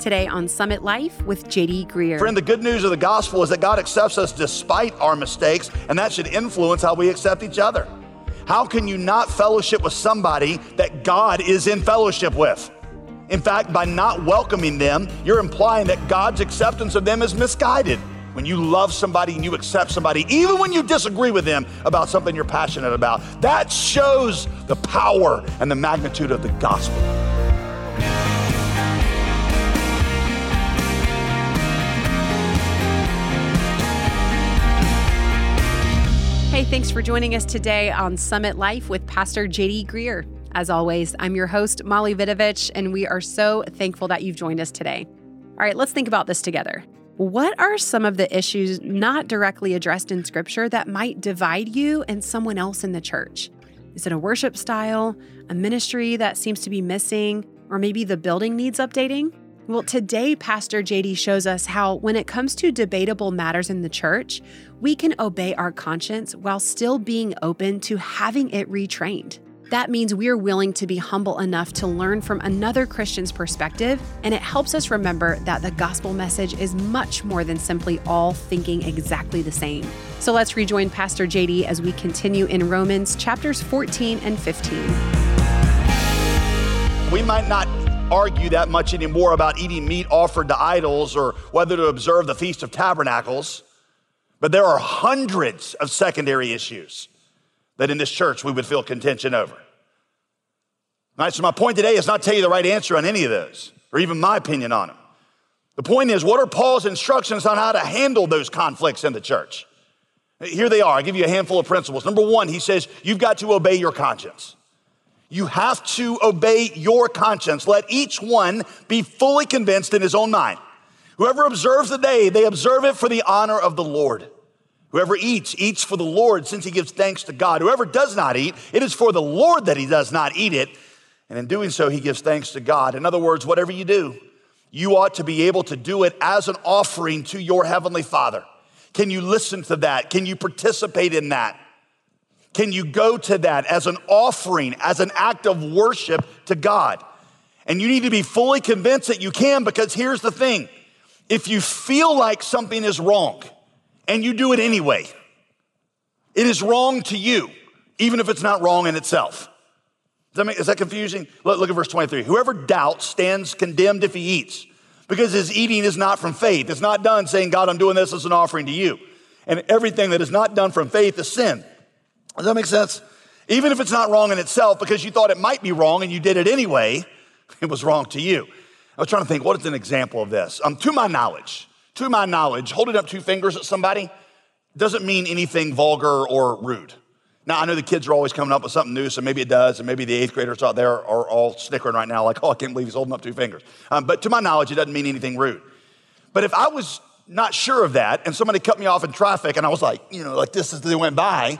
Today on Summit Life with JD Greear. Friend, the good news of the gospel is that God accepts us despite our mistakes, and that should influence how we accept each other. How can you not fellowship with somebody that God is in fellowship with? In fact, by not welcoming them, you're implying that God's acceptance of them is misguided. When you love somebody and you accept somebody, even when you disagree with them about something you're passionate about, that shows the power and the magnitude of the gospel. Hey, thanks for joining us today on Summit Life with Pastor JD Greear. As always, I'm your host, Molly Vidovich, and we are so thankful that you've joined us today. All right, let's think about this together. What are some of the issues not directly addressed in Scripture that might divide you and someone else in the church? Is it a worship style, a ministry that seems to be missing, or maybe the building needs updating? Well, today, Pastor JD shows us how, when it comes to debatable matters in the church, we can obey our conscience while still being open to having it retrained. That means we're willing to be humble enough to learn from another Christian's perspective, and it helps us remember that the gospel message is much more than simply all thinking exactly the same. So let's rejoin Pastor JD as we continue in Romans chapters 14 and 15. We might not argue that much anymore about eating meat offered to idols or whether to observe the Feast of Tabernacles, but there are hundreds of secondary issues that in this church we would feel contention over. All right, so my point today is not to tell you the right answer on any of those, or even my opinion on them. The point is, what are Paul's instructions on how to handle those conflicts in the church? Here they are. I'll give you a handful of principles. Number one, he says, you've got to obey your conscience. You have to obey your conscience. Let each one be fully convinced in his own mind. Whoever observes the day, they observe it for the honor of the Lord. Whoever eats, eats for the Lord, since he gives thanks to God. Whoever does not eat, it is for the Lord that he does not eat it. And in doing so, he gives thanks to God. In other words, whatever you do, you ought to be able to do it as an offering to your heavenly Father. Can you listen to that? Can you participate in that? Can you go to that as an offering, as an act of worship to God? And you need to be fully convinced that you can because here's the thing if you feel like something is wrong and you do it anyway, it is wrong to you, even if it's not wrong in itself. That, make, is that confusing? Look, look at verse 23. Whoever doubts stands condemned if he eats, because his eating is not from faith. It's not done saying, God, I'm doing this as an offering to you. And everything that is not done from faith is sin. Does that make sense? Even if it's not wrong in itself, because you thought it might be wrong and you did it anyway, it was wrong to you. I was trying to think, what is an example of this? Um, to my knowledge, to my knowledge, holding up two fingers at somebody doesn't mean anything vulgar or rude. Now, I know the kids are always coming up with something new, so maybe it does, and maybe the eighth graders out there are all snickering right now, like, oh, I can't believe he's holding up two fingers. Um, but to my knowledge, it doesn't mean anything rude. But if I was not sure of that, and somebody cut me off in traffic, and I was like, you know, like this as they went by,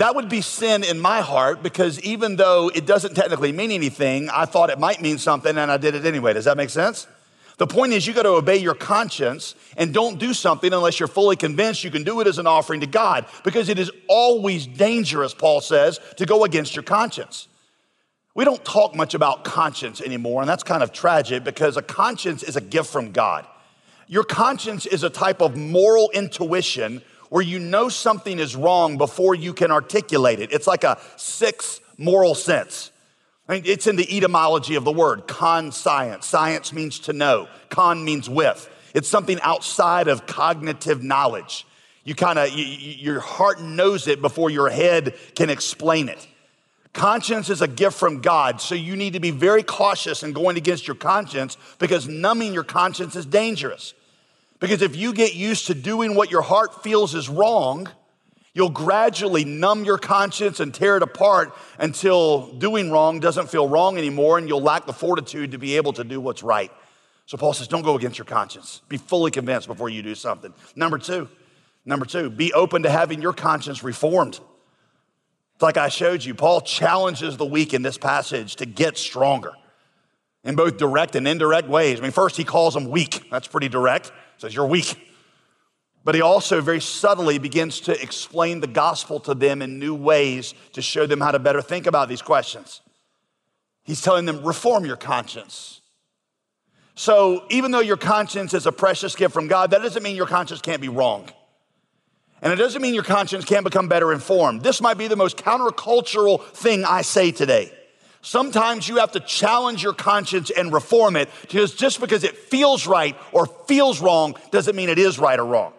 that would be sin in my heart because even though it doesn't technically mean anything, I thought it might mean something and I did it anyway. Does that make sense? The point is, you got to obey your conscience and don't do something unless you're fully convinced you can do it as an offering to God because it is always dangerous, Paul says, to go against your conscience. We don't talk much about conscience anymore, and that's kind of tragic because a conscience is a gift from God. Your conscience is a type of moral intuition where you know something is wrong before you can articulate it. It's like a sixth moral sense. I mean, it's in the etymology of the word, conscience. Science means to know, con means with. It's something outside of cognitive knowledge. You kind of, you, your heart knows it before your head can explain it. Conscience is a gift from God, so you need to be very cautious in going against your conscience because numbing your conscience is dangerous. Because if you get used to doing what your heart feels is wrong, you'll gradually numb your conscience and tear it apart until doing wrong doesn't feel wrong anymore and you'll lack the fortitude to be able to do what's right. So Paul says, don't go against your conscience. Be fully convinced before you do something. Number two, number two, be open to having your conscience reformed. It's like I showed you, Paul challenges the weak in this passage to get stronger in both direct and indirect ways. I mean, first he calls them weak. That's pretty direct says, You're weak. But he also very subtly begins to explain the gospel to them in new ways to show them how to better think about these questions. He's telling them, reform your conscience. So even though your conscience is a precious gift from God, that doesn't mean your conscience can't be wrong. And it doesn't mean your conscience can't become better informed. This might be the most countercultural thing I say today. Sometimes you have to challenge your conscience and reform it because just because it feels right or feels wrong doesn't mean it is right or wrong.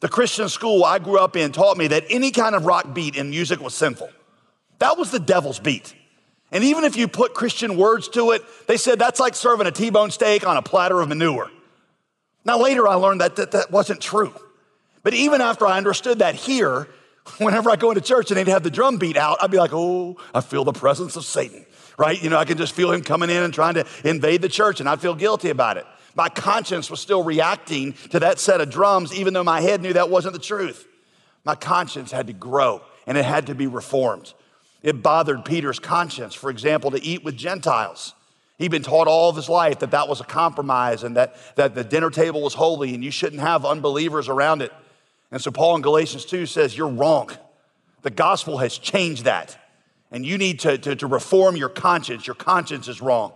The Christian school I grew up in taught me that any kind of rock beat in music was sinful. That was the devil's beat. And even if you put Christian words to it, they said that's like serving a T bone steak on a platter of manure. Now, later I learned that, that that wasn't true. But even after I understood that here, whenever I go into church and they'd have the drum beat out, I'd be like, oh, I feel the presence of Satan, right? You know, I can just feel him coming in and trying to invade the church, and I'd feel guilty about it. My conscience was still reacting to that set of drums, even though my head knew that wasn't the truth. My conscience had to grow and it had to be reformed. It bothered Peter's conscience, for example, to eat with Gentiles. He'd been taught all of his life that that was a compromise and that, that the dinner table was holy and you shouldn't have unbelievers around it. And so Paul in Galatians 2 says, You're wrong. The gospel has changed that. And you need to, to, to reform your conscience. Your conscience is wrong.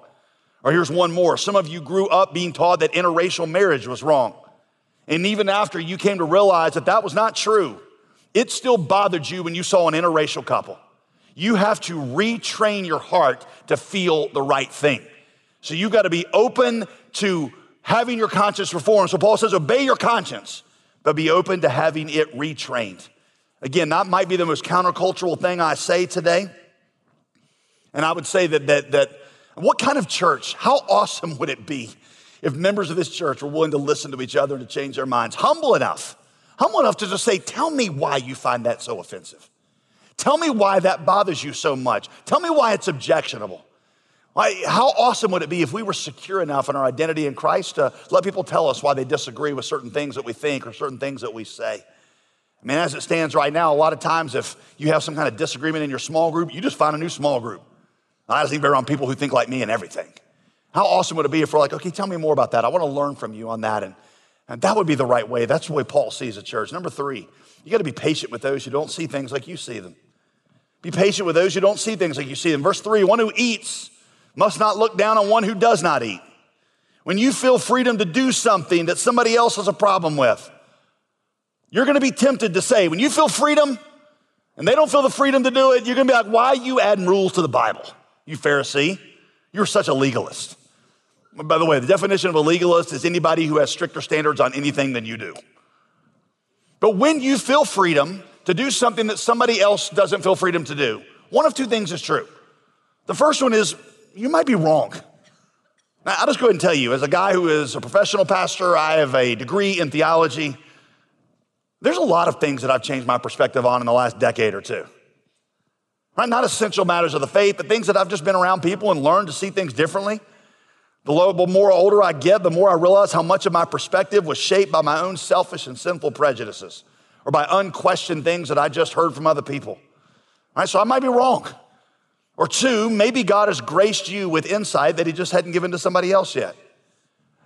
Or here's one more. Some of you grew up being taught that interracial marriage was wrong. And even after you came to realize that that was not true, it still bothered you when you saw an interracial couple. You have to retrain your heart to feel the right thing. So you've got to be open to having your conscience reformed. So Paul says, obey your conscience, but be open to having it retrained. Again, that might be the most countercultural thing I say today. And I would say that, that, that what kind of church, how awesome would it be if members of this church were willing to listen to each other and to change their minds? Humble enough, humble enough to just say, Tell me why you find that so offensive. Tell me why that bothers you so much. Tell me why it's objectionable. How awesome would it be if we were secure enough in our identity in Christ to let people tell us why they disagree with certain things that we think or certain things that we say? I mean, as it stands right now, a lot of times if you have some kind of disagreement in your small group, you just find a new small group. I just think around people who think like me and everything. How awesome would it be if we're like, okay, tell me more about that. I want to learn from you on that. And, and that would be the right way. That's the way Paul sees a church. Number three, you got to be patient with those who don't see things like you see them. Be patient with those who don't see things like you see them. Verse three, one who eats must not look down on one who does not eat. When you feel freedom to do something that somebody else has a problem with, you're going to be tempted to say, when you feel freedom and they don't feel the freedom to do it, you're going to be like, why are you adding rules to the Bible? you Pharisee. You're such a legalist. By the way, the definition of a legalist is anybody who has stricter standards on anything than you do. But when you feel freedom to do something that somebody else doesn't feel freedom to do, one of two things is true. The first one is you might be wrong. Now, I'll just go ahead and tell you, as a guy who is a professional pastor, I have a degree in theology. There's a lot of things that I've changed my perspective on in the last decade or two. Right? Not essential matters of the faith, but things that I've just been around people and learned to see things differently. The more older I get, the more I realize how much of my perspective was shaped by my own selfish and sinful prejudices or by unquestioned things that I just heard from other people. Right? So I might be wrong. Or two, maybe God has graced you with insight that He just hadn't given to somebody else yet.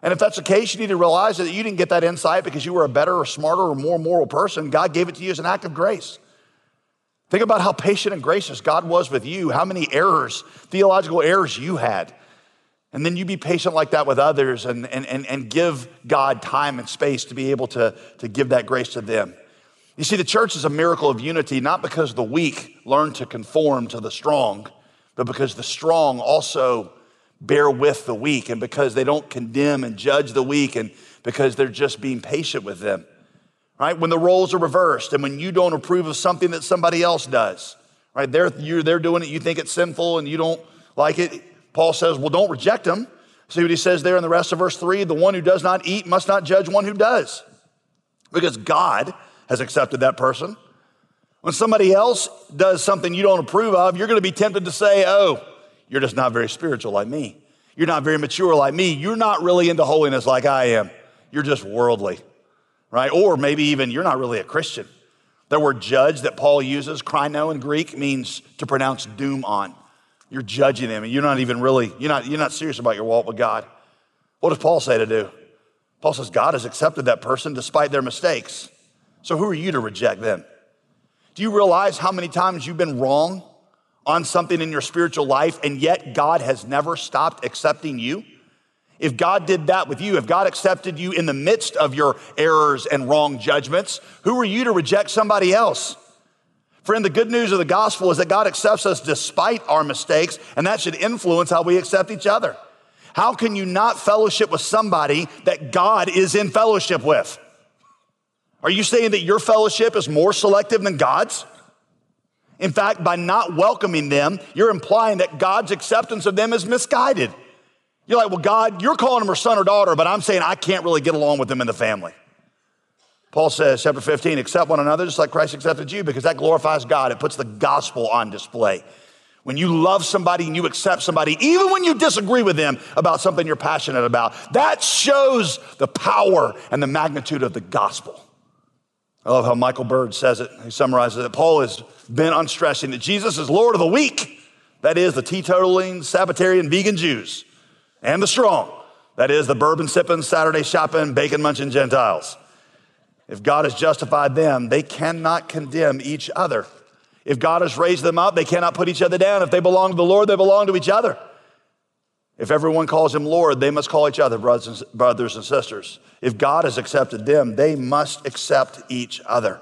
And if that's the case, you need to realize that you didn't get that insight because you were a better or smarter or more moral person. God gave it to you as an act of grace. Think about how patient and gracious God was with you, how many errors, theological errors you had. And then you be patient like that with others and, and, and, and give God time and space to be able to, to give that grace to them. You see, the church is a miracle of unity, not because the weak learn to conform to the strong, but because the strong also bear with the weak and because they don't condemn and judge the weak and because they're just being patient with them right? When the roles are reversed and when you don't approve of something that somebody else does, right? They're, you're, they're doing it, you think it's sinful and you don't like it. Paul says, well, don't reject them. See what he says there in the rest of verse three? The one who does not eat must not judge one who does, because God has accepted that person. When somebody else does something you don't approve of, you're going to be tempted to say, oh, you're just not very spiritual like me. You're not very mature like me. You're not really into holiness like I am. You're just worldly right? Or maybe even you're not really a Christian. The word judge that Paul uses, krino in Greek, means to pronounce doom on. You're judging them, and you're not even really, you're not, you're not serious about your walk with God. What does Paul say to do? Paul says God has accepted that person despite their mistakes. So who are you to reject them? Do you realize how many times you've been wrong on something in your spiritual life, and yet God has never stopped accepting you? If God did that with you, if God accepted you in the midst of your errors and wrong judgments, who are you to reject somebody else? Friend, the good news of the gospel is that God accepts us despite our mistakes, and that should influence how we accept each other. How can you not fellowship with somebody that God is in fellowship with? Are you saying that your fellowship is more selective than God's? In fact, by not welcoming them, you're implying that God's acceptance of them is misguided. You're like, well, God, you're calling them her son or daughter, but I'm saying I can't really get along with them in the family. Paul says, chapter 15, accept one another just like Christ accepted you, because that glorifies God. It puts the gospel on display. When you love somebody and you accept somebody, even when you disagree with them about something you're passionate about, that shows the power and the magnitude of the gospel. I love how Michael Bird says it. He summarizes it. Paul has been on stressing that Jesus is Lord of the weak. That is, the teetotaling, Sabbatarian, vegan Jews and the strong. That is, the bourbon sipping, Saturday shopping, bacon munching Gentiles. If God has justified them, they cannot condemn each other. If God has raised them up, they cannot put each other down. If they belong to the Lord, they belong to each other. If everyone calls him Lord, they must call each other brothers and, sisters. If God has accepted them, they must accept each other.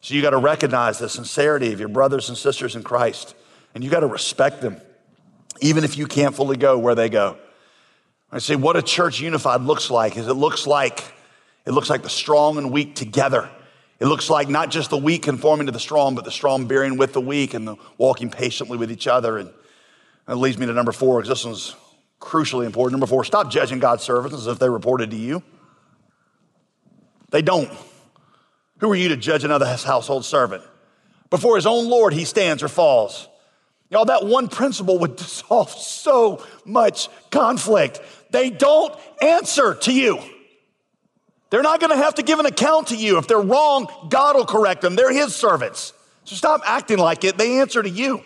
So you got to recognize the sincerity of your brothers and sisters in Christ, and you got to respect them, even if you can't fully go where they go. I say what a church unified looks like is it looks like it looks like the strong and weak together. It looks like not just the weak conforming to the strong, but the strong bearing with the weak and the walking patiently with each other. And that leads me to number four, because this one's crucially important. Number four, stop judging God's servants as if they reported to you. They don't. Who are you to judge another household servant? Before his own Lord, he stands or falls. Y'all, that one principle would dissolve so much conflict. They don't answer to you. They're not going to have to give an account to you. If they're wrong, God will correct them. They're His servants. So stop acting like it. They answer to you.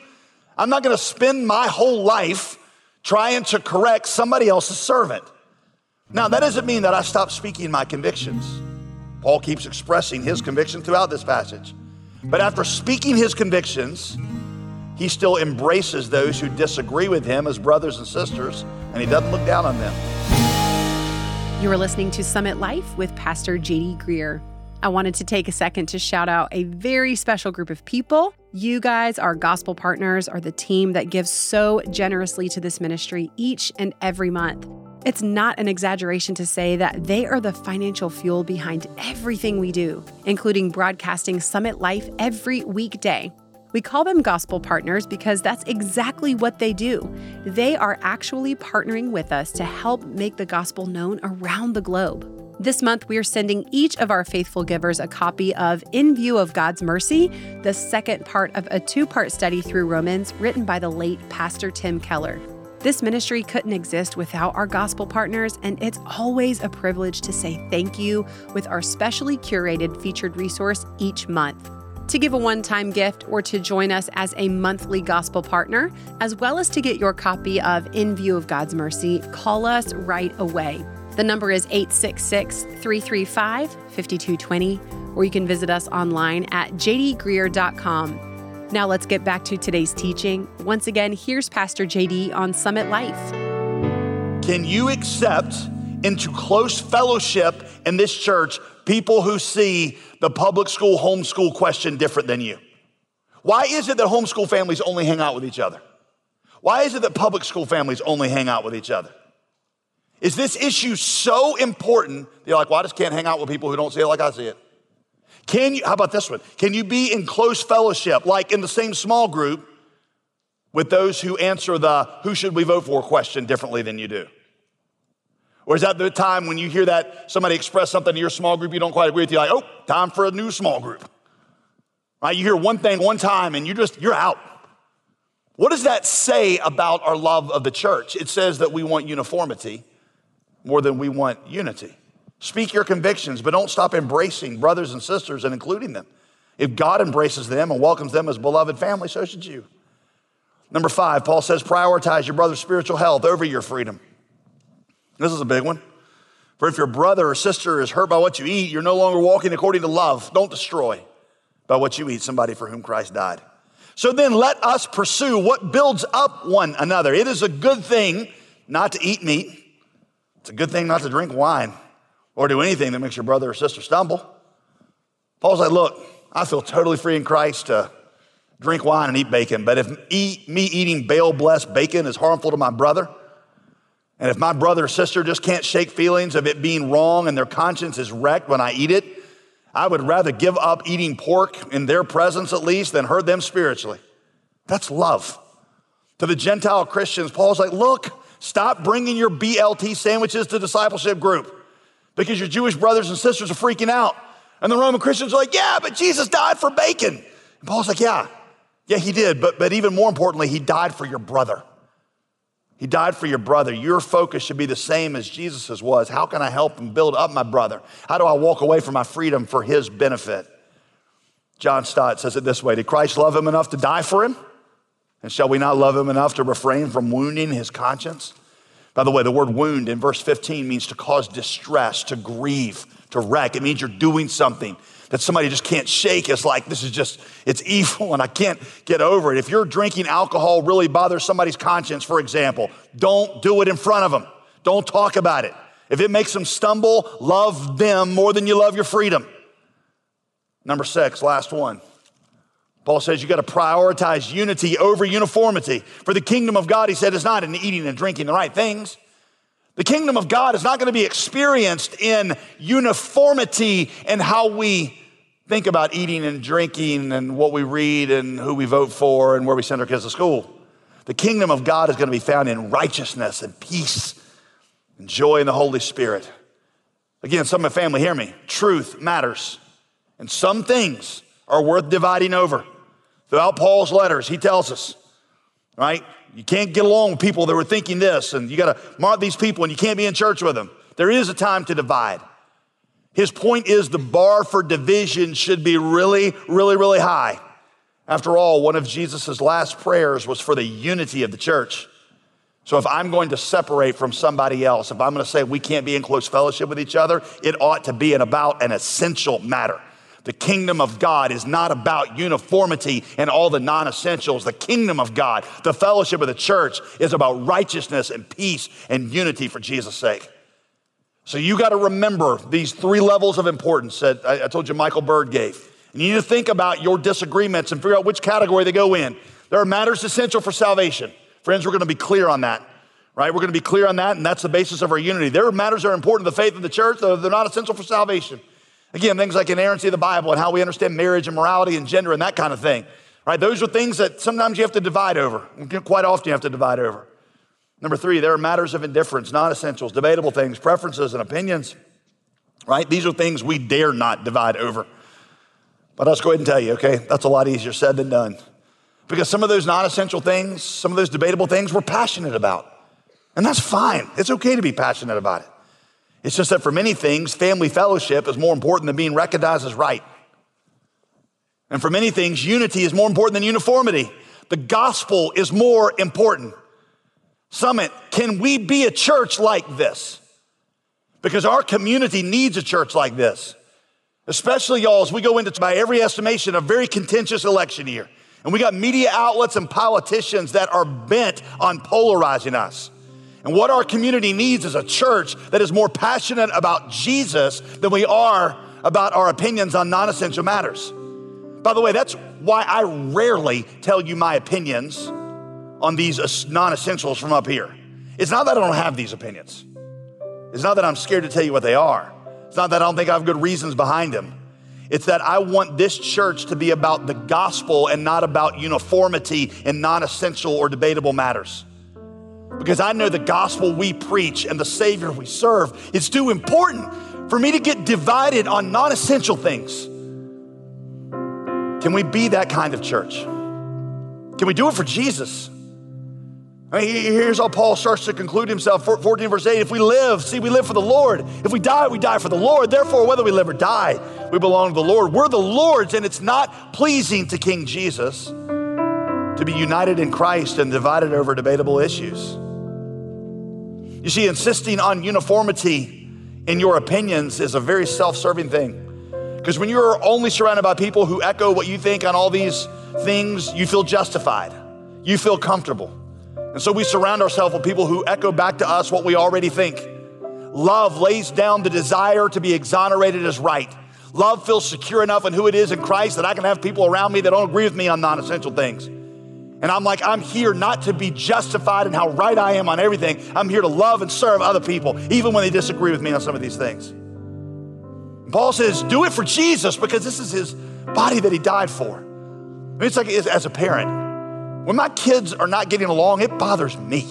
I'm not going to spend my whole life trying to correct somebody else's servant. Now, that doesn't mean that I stop speaking my convictions. Paul keeps expressing his conviction throughout this passage. But after speaking his convictions, he still embraces those who disagree with him as brothers and sisters, and he doesn't look down on them. You are listening to Summit Life with Pastor JD Greear. I wanted to take a second to shout out a very special group of people. You guys, our gospel partners, are the team that gives so generously to this ministry each and every month. It's not an exaggeration to say that they are the financial fuel behind everything we do, including broadcasting Summit Life every weekday. We call them gospel partners because that's exactly what they do. They are actually partnering with us to help make the gospel known around the globe. This month, we are sending each of our faithful givers a copy of In View of God's Mercy, the second part of a two part study through Romans written by the late Pastor Tim Keller. This ministry couldn't exist without our gospel partners, and it's always a privilege to say thank you with our specially curated featured resource each month to give a one time gift or to join us as a monthly gospel partner, as well as to get your copy of In View of God's Mercy, call us right away. The number is 866 335 5220, or you can visit us online at jdgreear.com. Now let's get back to today's teaching. Once again, here's Pastor JD on Summit Life. Can you accept into close fellowship in this church people who see the public school homeschool question different than you? Why is it that homeschool families only hang out with each other? Why is it that public school families only hang out with each other? Is this issue so important that you're like, well, I just can't hang out with people who don't see it like I see it? Can you, how about this one? Can you be in close fellowship, like in the same small group, with those who answer the who should we vote for question differently than you do? Or is that the time when you hear that somebody express something to your small group you don't quite agree with, you're like, oh, time for a new small group. Right? You hear one thing one time and you just, you're out. What does that say about our love of the church? It says that we want uniformity more than we want unity. Speak your convictions, but don't stop embracing brothers and sisters and including them. If God embraces them and welcomes them as beloved family, so should you. Number five, Paul says, prioritize your brother's spiritual health over your freedom. This is a big one. For if your brother or sister is hurt by what you eat, you're no longer walking according to love. Don't destroy by what you eat somebody for whom Christ died. So then let us pursue what builds up one another. It is a good thing not to eat meat, It's a good thing not to drink wine or do anything that makes your brother or sister stumble. Paul's like, look, I feel totally free in Christ to drink wine and eat bacon, but if eat, me eating Baal blessed bacon is harmful to my brother, and if my brother or sister just can't shake feelings of it being wrong and their conscience is wrecked when I eat it, I would rather give up eating pork in their presence at least than hurt them spiritually. That's love. To the Gentile Christians, Paul's like, look, stop bringing your BLT sandwiches to discipleship group because your Jewish brothers and sisters are freaking out. And the Roman Christians are like, yeah, but Jesus died for bacon. And Paul's like, yeah, yeah, he did. But, but even more importantly, he died for your brother. He died for your brother. Your focus should be the same as Jesus's was. How can I help and build up my brother? How do I walk away from my freedom for his benefit? John Stott says it this way Did Christ love him enough to die for him? And shall we not love him enough to refrain from wounding his conscience? By the way, the word wound in verse 15 means to cause distress, to grieve, to wreck. It means you're doing something that somebody just can't shake. It's like, this is just, it's evil and I can't get over it. If you're drinking alcohol really bothers somebody's conscience, for example, don't do it in front of them. Don't talk about it. If it makes them stumble, love them more than you love your freedom. Number six, last one. Paul says you got to prioritize unity over uniformity. For the kingdom of God, he said, is not in eating and drinking the right things. The kingdom of God is not going to be experienced in uniformity in how we think about eating and drinking and what we read and who we vote for and where we send our kids to school. The kingdom of God is going to be found in righteousness and peace and joy in the Holy Spirit. Again, some of my family, hear me. Truth matters. And some things are worth dividing over. Throughout Paul's letters, he tells us, right? You can't get along with people that were thinking this, and you got to mark these people, and you can't be in church with them. There is a time to divide. His point is the bar for division should be really, really, really high. After all, one of Jesus' last prayers was for the unity of the church. So if I'm going to separate from somebody else, if I'm going to say we can't be in close fellowship with each other, it ought to be an about an essential matter. The kingdom of God is not about uniformity and all the non essentials. The kingdom of God, the fellowship of the church, is about righteousness and peace and unity for Jesus' sake. So you got to remember these three levels of importance that I, told you Michael Bird gave. And you need to think about your disagreements and figure out which category they go in. There are matters essential for salvation. Friends, we're going to be clear on that, right? We're going to be clear on that, and that's the basis of our unity. There are matters that are important to the faith of the church, though they're not essential for salvation. Again, things like inerrancy of the Bible and how we understand marriage and morality and gender and that kind of thing. Right? Those are things that sometimes you have to divide over. Quite often you have to divide over. Number three, there are matters of indifference, non essentials, debatable things, preferences, and opinions. Right? These are things we dare not divide over. But I'll just go ahead and tell you, okay? That's a lot easier said than done. Because some of those non essential things, some of those debatable things, we're passionate about. And that's fine. It's okay to be passionate about it. It's just that for many things, family fellowship is more important than being recognized as right. And for many things, unity is more important than uniformity. The gospel is more important. Summit, can we be a church like this? Because our community needs a church like this. Especially y'all, as we go into, by every estimation, a very contentious election year. And we got media outlets and politicians that are bent on polarizing us. And what our community needs is a church that is more passionate about Jesus than we are about our opinions on non essential matters. By the way, that's why I rarely tell you my opinions on these non essentials from up here. It's not that I don't have these opinions, it's not that I'm scared to tell you what they are, it's not that I don't think I have good reasons behind them. It's that I want this church to be about the gospel and not about uniformity in non essential or debatable matters because I know the gospel we preach and the Savior we serve is too important for me to get divided on non essential things. Can we be that kind of church? Can we do it for Jesus? I mean, here's how Paul starts to conclude himself 14 verse 8 if we live, see, we live for the Lord. If we die, we die for the Lord. Therefore, whether we live or die, we belong to the Lord. We're the Lord's, and it's not pleasing to King Jesus to be united in Christ and divided over debatable issues. You see, insisting on uniformity in your opinions is a very self serving thing. Because when you're only surrounded by people who echo what you think on all these things, you feel justified, you feel comfortable. And so we surround ourselves with people who echo back to us what we already think. Love lays down the desire to be exonerated as right. Love feels secure enough in who it is in Christ that I can have people around me that don't agree with me on non essential things. And I'm like, I'm here not to be justified in how right I am on everything. I'm here to love and serve other people, even when they disagree with me on some of these things. And Paul says, do it for Jesus because this is his body that he died for. I mean, it's like as a parent, when my kids are not getting along, it bothers me.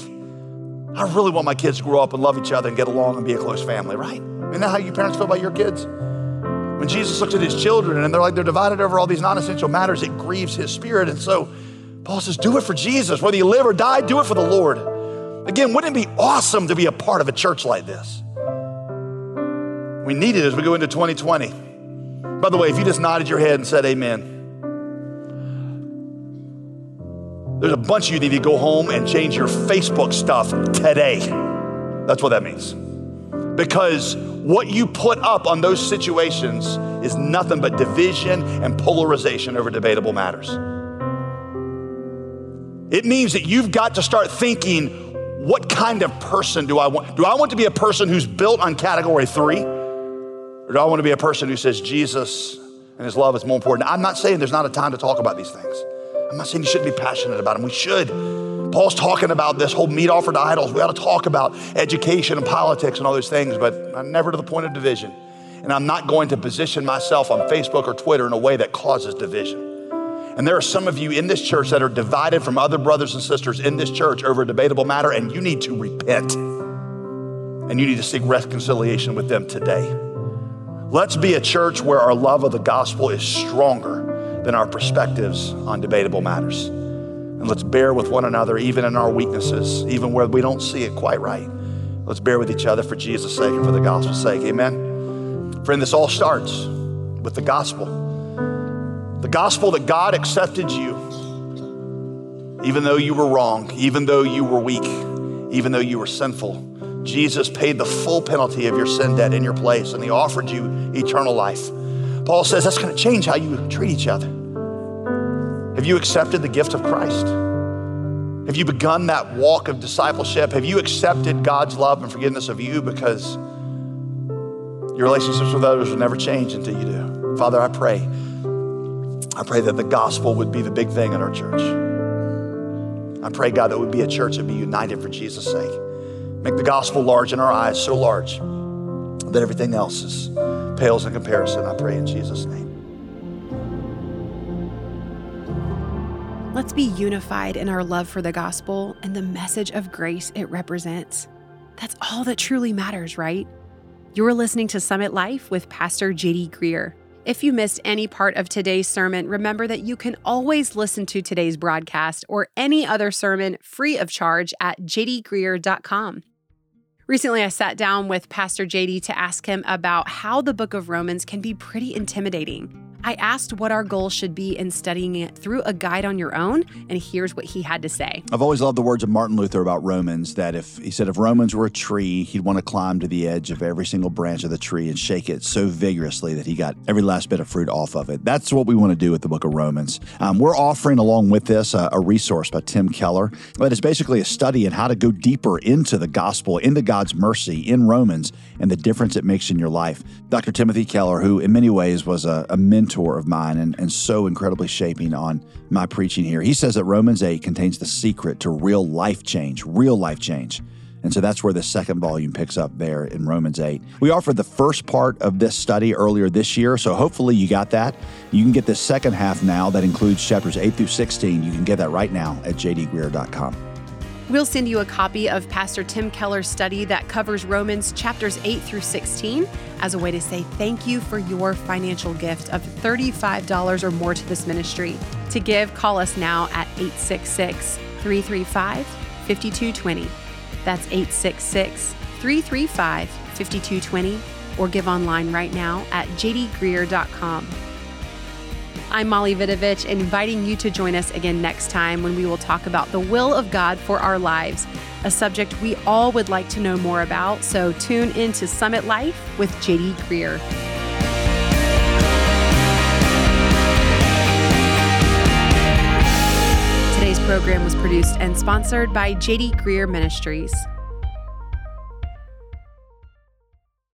I really want my kids to grow up and love each other and get along and be a close family, right? Isn't that how you parents feel about your kids? When Jesus looks at his children and they're like they're divided over all these non-essential matters, it grieves his spirit. And so Paul says, do it for Jesus. Whether you live or die, do it for the Lord. Again, wouldn't it be awesome to be a part of a church like this? We need it as we go into 2020. By the way, if you just nodded your head and said amen, there's a bunch of you need to go home and change your Facebook stuff today. That's what that means. Because what you put up on those situations is nothing but division and polarization over debatable matters. It means that you've got to start thinking what kind of person do I want? Do I want to be a person who's built on category three? Or do I want to be a person who says Jesus and his love is more important? I'm not saying there's not a time to talk about these things. I'm not saying you shouldn't be passionate about them. We should. Paul's talking about this whole meat offered to idols. We ought to talk about education and politics and all those things, but I'm never to the point of division. And I'm not going to position myself on Facebook or Twitter in a way that causes division. And there are some of you in this church that are divided from other brothers and sisters in this church over a debatable matter, and you need to repent. And you need to seek reconciliation with them today. Let's be a church where our love of the gospel is stronger than our perspectives on debatable matters. And let's bear with one another, even in our weaknesses, even where we don't see it quite right. Let's bear with each other for Jesus' sake and for the gospel's sake. Amen. Friend, this all starts with the gospel. The gospel that God accepted you, even though you were wrong, even though you were weak, even though you were sinful. Jesus paid the full penalty of your sin debt in your place, and He offered you eternal life. Paul says that's going to change how you treat each other. Have you accepted the gift of Christ? Have you begun that walk of discipleship? Have you accepted God's love and forgiveness of you because your relationships with others will never change until you do? Father, I pray I pray that the gospel would be the big thing in our church. I pray, God, that would be a church that be united for Jesus' sake. Make the gospel large in our eyes, so large that everything else is pales in comparison. I pray in Jesus' name. Let's be unified in our love for the gospel and the message of grace it represents. That's all that truly matters, right? You're listening to Summit Life with Pastor JD Greear. If you missed any part of today's sermon, remember that you can always listen to today's broadcast or any other sermon free of charge at jdgreear.com. Recently, I sat down with Pastor JD to ask him about how the book of Romans can be pretty intimidating. I asked what our goal should be in studying it through a guide on your own, and here's what he had to say. I've always loved the words of Martin Luther about Romans that if he said if Romans were a tree, he'd want to climb to the edge of every single branch of the tree and shake it so vigorously that he got every last bit of fruit off of it. That's what we want to do with the book of Romans. Um, we're offering along with this a, resource by Tim Keller that is basically a study in how to go deeper into the gospel, into God's mercy in Romans, and the difference it makes in your life. Dr. Timothy Keller, who in many ways was a, a mentor mentor of mine and, and so incredibly shaping on my preaching here. He says that Romans 8 contains the secret to real life change, real life change. And so that's where the second volume picks up there in Romans 8. We offered the first part of this study earlier this year, so hopefully you got that. You can get the second half now that includes chapters 8 through 16. You can get that right now at jdgreear.com. We'll send you a copy of Pastor Tim Keller's study that covers Romans chapters 8 through 16 as a way to say thank you for your financial gift of $35 or more to this ministry. To give, call us now at 866 335 5220. That's 866 335 5220 or give online right now at jdgreear.com. I'm Molly Vidovich, inviting you to join us again next time when we will talk about the will of God for our lives, a subject we all would like to know more about. So tune into Summit Life with JD Greear. Today's program was produced and sponsored by JD Greear Ministries.